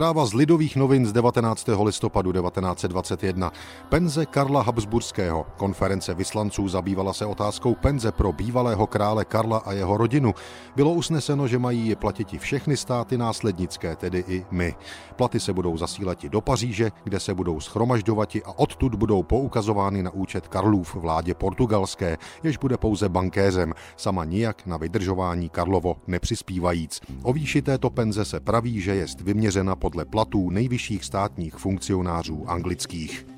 Zpráva z Lidových novin z 19. listopadu 1921. Penze Karla Habsburského. Konference vyslanců zabývala se otázkou penze pro bývalého krále Karla a jeho rodinu. Bylo usneseno, že mají je platit všechny státy následnické, tedy i my. Platy se budou zasílat do Paříže, kde se budou schromažďovat a odtud budou poukazovány na účet Karlův vládě portugalské, jež bude pouze bankéřem, sama nijak na vydržování Karlovo nepřispívajíc. O výši této penze se praví, že jest vyměřena podle platů nejvyšších státních funkcionářů anglických.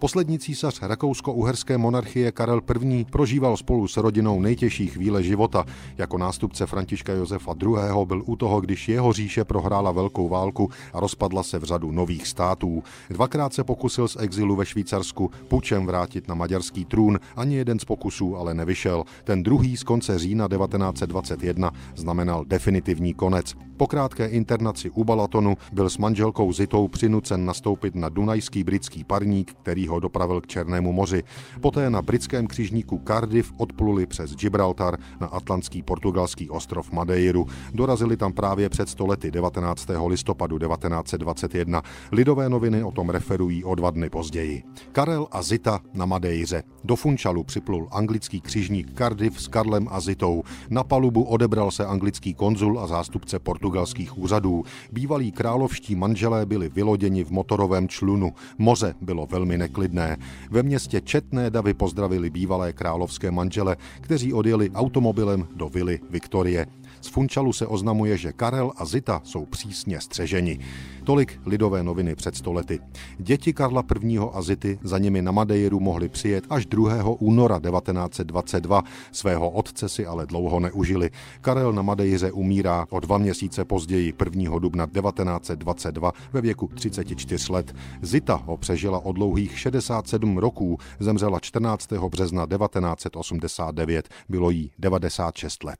Poslední císař rakousko-uherské monarchie Karel I. prožíval spolu s rodinou nejtěžší chvíle života. Jako nástupce Františka Josefa II. byl u toho, když jeho říše prohrála velkou válku a rozpadla se v řadu nových států. Dvakrát se pokusil z exilu ve Švýcarsku pučem vrátit na maďarský trůn, ani jeden z pokusů ale nevyšel. Ten druhý z konce října 1921 znamenal definitivní konec. Po krátké internaci u Balatonu byl s manželkou Zitou přinucen nastoupit na dunajský britský parník, který ho dopravil k Černému moři. Poté na britském křižníku Cardiff odpluli přes Gibraltar na atlantský portugalský ostrov Madeiru. Dorazili tam právě před stolety 19. listopadu 1921. Lidové noviny o tom referují o dva dny později. Karel a Zita na Madejře. Do Funčalu připlul anglický křižník Cardiff s Karlem a Zitou. Na palubu odebral se anglický konzul a zástupce portugalských úřadů. Bývalí královští manželé byli vyloděni v motorovém člunu. Moře bylo velmi neklidné klidné. Ve městě četné davy pozdravili bývalé královské manžele, kteří odjeli automobilem do vily Viktorie. Z Funčalu se oznamuje, že Karel a Zita jsou přísně střeženi. Tolik lidové noviny před stolety. Děti Karla I. a Zity za nimi na Madeiru mohli přijet až 2. února 1922. Svého otce si ale dlouho neužili. Karel na Madejře umírá o dva měsíce později, 1. dubna 1922 ve věku 34 let. Zita ho přežila o dlouhých 67 roků, zemřela 14. března 1989, bylo jí 96 let.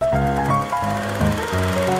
Thank you.